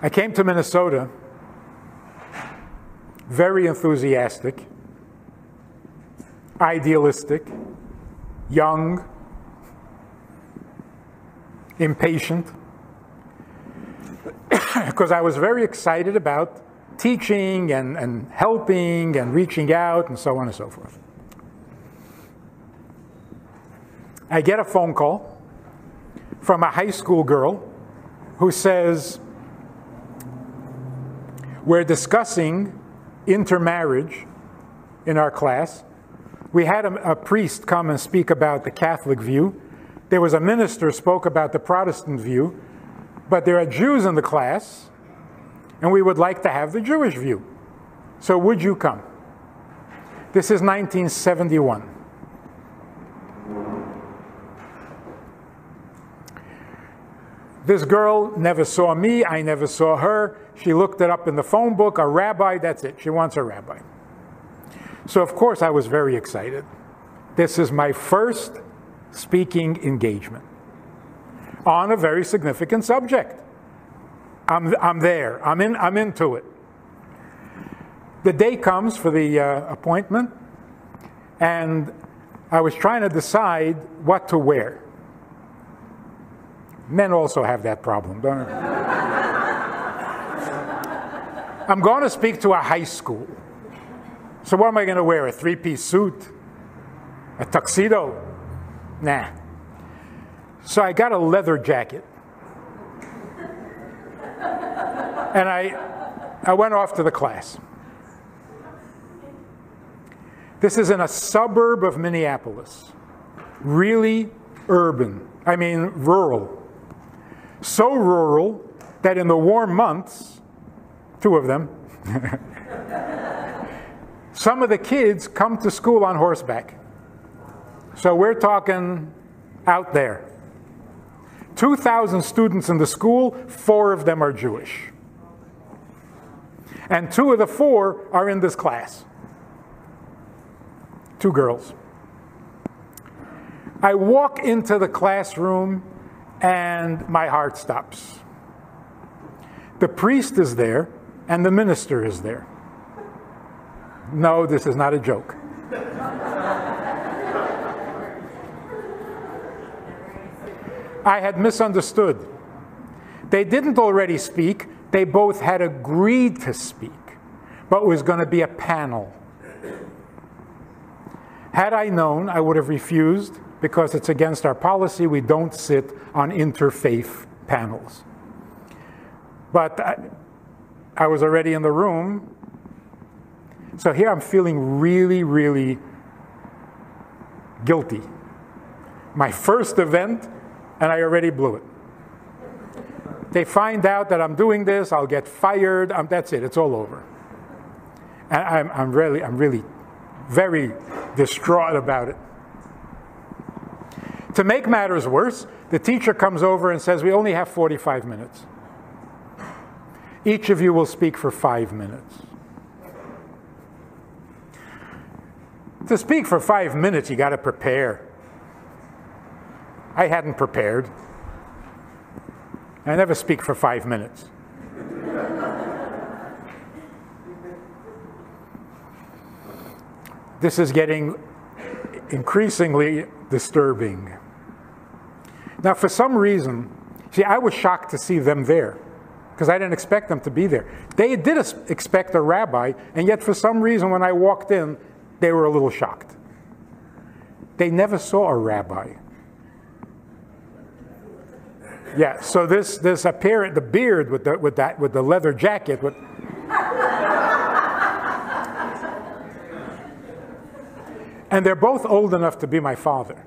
I came to Minnesota very enthusiastic, idealistic, young, impatient, because I was very excited about teaching and, and helping and reaching out and so on and so forth. I get a phone call from a high school girl who says, We're discussing intermarriage in our class. We had a, a, priest come and speak about the Catholic view. There was a minister spoke about the Protestant view, but there are Jews in the class, and we would like to have the Jewish view. So would you come? This is 1971. This girl never saw me, I never saw her. She looked it up in the phone book, a rabbi, that's it. She wants a rabbi. So, of course, I was very excited. This is my first speaking engagement on a very significant subject. I'm, I'm there, I'm, in, I'm into it. The day comes for the uh, appointment, and I was trying to decide what to wear. Men also have that problem, don't they? I'm going to speak to a high school. So, what am I going to wear? A three piece suit? A tuxedo? Nah. So, I got a leather jacket. And I, I went off to the class. This is in a suburb of Minneapolis, really urban, I mean, rural so rural that in the warm months, two of them, some of the kids come to school on horseback. So we're talking out there. 2,000 students in the school, four of them are Jewish. And two of the four are in this class. Two girls. I walk into the classroom and my heart stops. The priest is there and the minister is there. No, this is not a joke. I had misunderstood. They didn't already speak, they both had agreed to speak, but it was going to be a panel. Had I known, I would have refused because it's against our policy. We don't sit on interfaith panels. But I, I was already in the room. So here I'm feeling really, really guilty. My first event, and I already blew it. They find out that I'm doing this, I'll get fired. Um, that's it, it's all over. And I'm, I'm really, I'm really very distraught about it. To make matters worse, the teacher comes over and says, We only have 45 minutes. Each of you will speak for five minutes. To speak for five minutes, you got to prepare. I hadn't prepared. I never speak for five minutes. this is getting increasingly disturbing. Now, for some reason, see, I was shocked to see them there because I didn't expect them to be there. They did expect a rabbi, and yet for some reason, when I walked in, they were a little shocked. They never saw a rabbi. Yeah, so this this appearance, the beard with the with that with the leather jacket, with and they're both old enough to be my father.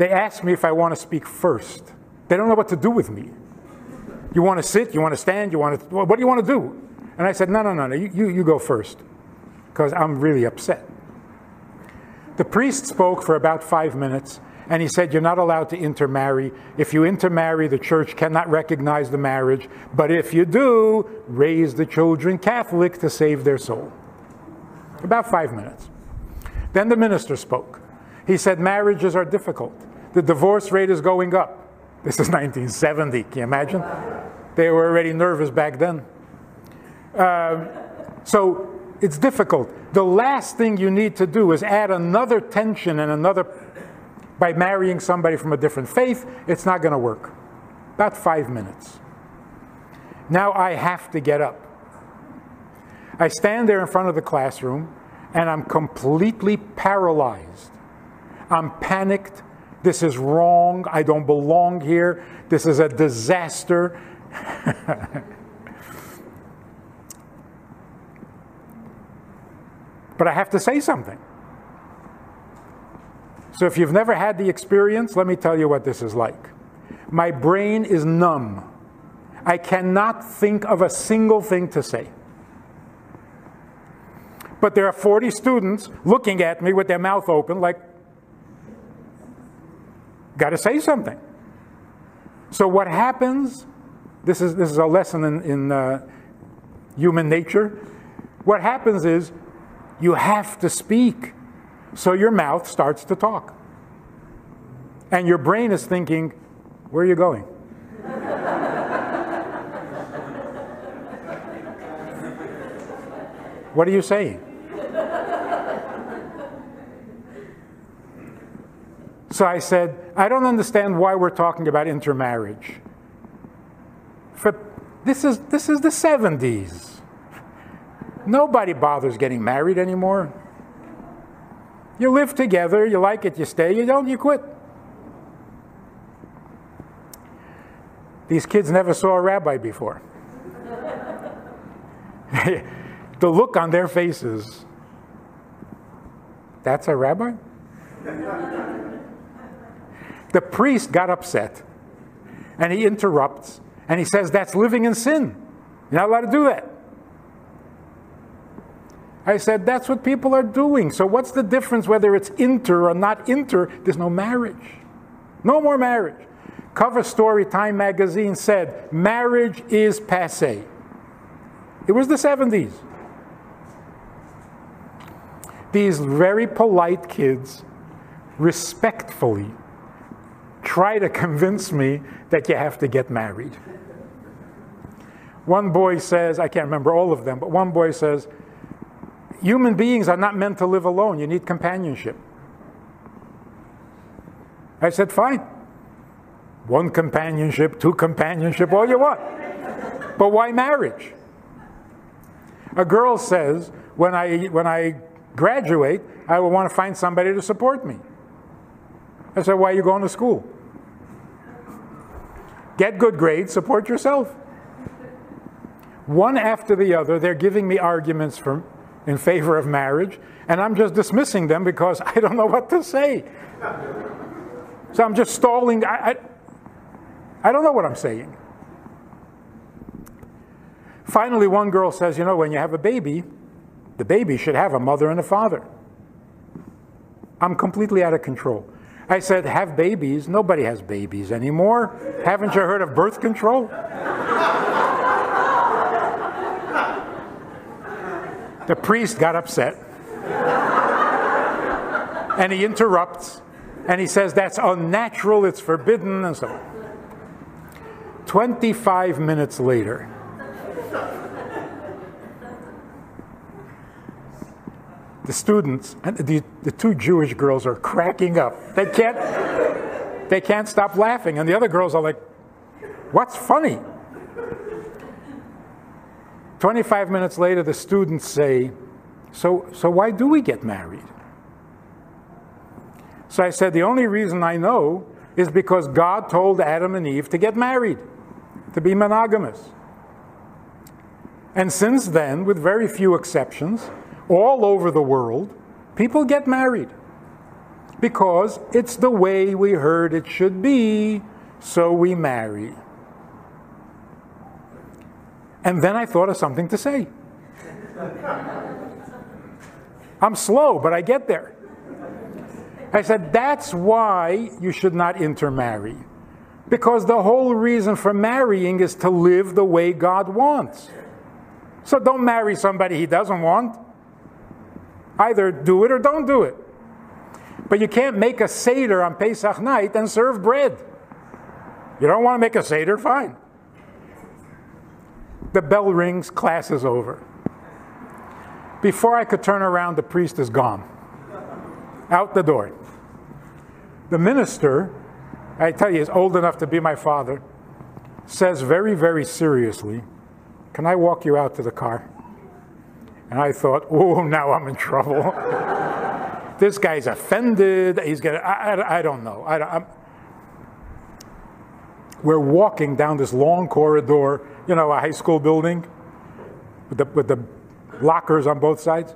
They ask me if I want to speak first. They don't know what to do with me. You want to sit? You want to stand? You want to, what do you want to do? And I said, no, no, no, no, you, you, you go first, because I'm really upset. The priest spoke for about five minutes, and he said, You're not allowed to intermarry. If you intermarry, the church cannot recognize the marriage. But if you do, raise the children Catholic to save their soul. About five minutes. Then the minister spoke. He said, Marriages are difficult. The divorce rate is going up. This is 1970, can you imagine? They were already nervous back then. Um, so it's difficult. The last thing you need to do is add another tension and another, by marrying somebody from a different faith, it's not going to work. About five minutes. Now I have to get up. I stand there in front of the classroom and I'm completely paralyzed. I'm panicked. This is wrong. I don't belong here. This is a disaster. but I have to say something. So if you've never had the experience, let me tell you what this is like. My brain is numb. I cannot think of a single thing to say. But there are 40 students looking at me with their mouth open, like, got to say something. So, what happens? This is, this is a lesson in, in uh, human nature. What happens is you have to speak. So, your mouth starts to talk. And your brain is thinking, where are you going? what are you saying? So I said, I don't understand why we're talking about intermarriage. For this is, this is the 70s. Nobody bothers getting married anymore. You live together, you like it, you stay, you don't, you quit. These kids never saw a rabbi before. the look on their faces that's a rabbi? The priest got upset and he interrupts and he says, That's living in sin. You're not allowed to do that. I said, That's what people are doing. So, what's the difference whether it's inter or not inter? There's no marriage. No more marriage. Cover story Time magazine said, Marriage is passe. It was the 70s. These very polite kids respectfully try to convince me that you have to get married. One boy says, I can't remember all of them, but one boy says, human beings are not meant to live alone. You need companionship. I said, fine. One companionship, two companionship, all you want. But why marriage? A girl says, when I, when I graduate, I will want to find somebody to support me. I said, why are you going to school? Get good grades, support yourself. One after the other, they're giving me arguments for, in favor of marriage, and I'm just dismissing them because I don't know what to say. So I'm just stalling. I, I, I don't know what I'm saying. Finally, one girl says, You know, when you have a baby, the baby should have a mother and a father. I'm completely out of control. I said, have babies. Nobody has babies anymore. Haven't you heard of birth control? the priest got upset. and he interrupts. And he says, that's unnatural, it's forbidden, and so on. 25 minutes later, the students, and the, the two Jewish girls are cracking up. They can't, they can't stop laughing. And the other girls are like, what's funny? 25 minutes later, the students say, so, so why do we get married? So I said, the only reason I know is because God told Adam and Eve to get married, to be monogamous. And since then, with very few exceptions, all over the world, people get married because it's the way we heard it should be, so we marry. And then I thought of something to say. I'm slow, but I get there. I said, that's why you should not intermarry. Because the whole reason for marrying is to live the way God wants. So don't marry somebody he doesn't want. Either do it or don't do it. But you can't make a Seder on Pesach night and serve bread. You don't want to make a Seder? Fine. The bell rings, class is over. Before I could turn around, the priest is gone. Out the door. The minister, I tell you, is old enough to be my father, says very, very seriously, Can I walk you out to the car? And I thought, Oh, now I'm in trouble. this guy's offended. He's gonna, I, I, don't know. I, we're walking down this long corridor, you know, a high school building with the, with the lockers on both sides,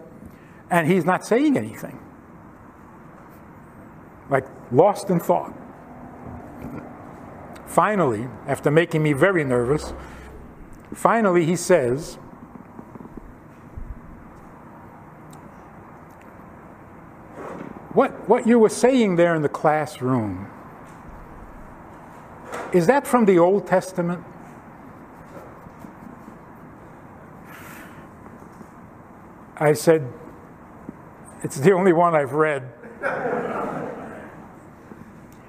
and he's not saying anything. Like lost in thought. Finally, after making me very nervous, finally he says, What, what you were saying there in the classroom, is that from the Old Testament? I said, It's the only one I've read.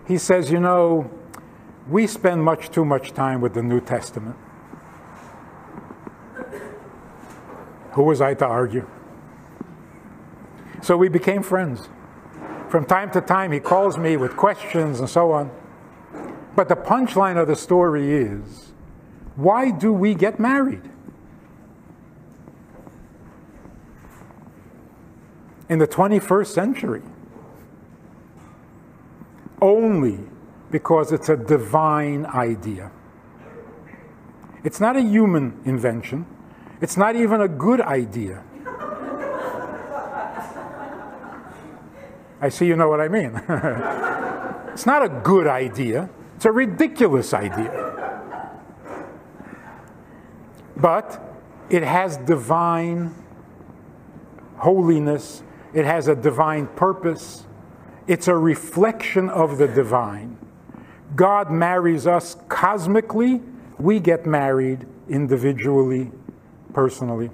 he says, You know, we spend much too much time with the New Testament. Who was I to argue? So we became friends. From time to time, he calls me with questions and so on. But the punchline of the story is why do we get married? In the 21st century, only because it's a divine idea. It's not a human invention. It's not even a good idea. I see you know what I mean. it's not a good idea. It's a ridiculous idea. But it has divine holiness, it has a divine purpose, it's a reflection of the divine. God marries us cosmically, we get married individually, personally.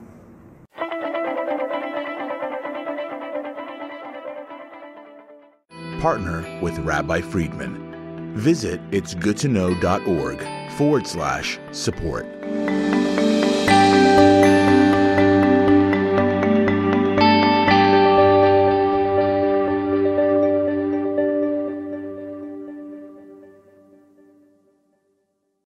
Partner with Rabbi Friedman. Visit itsgoodtoknow.org forward slash support.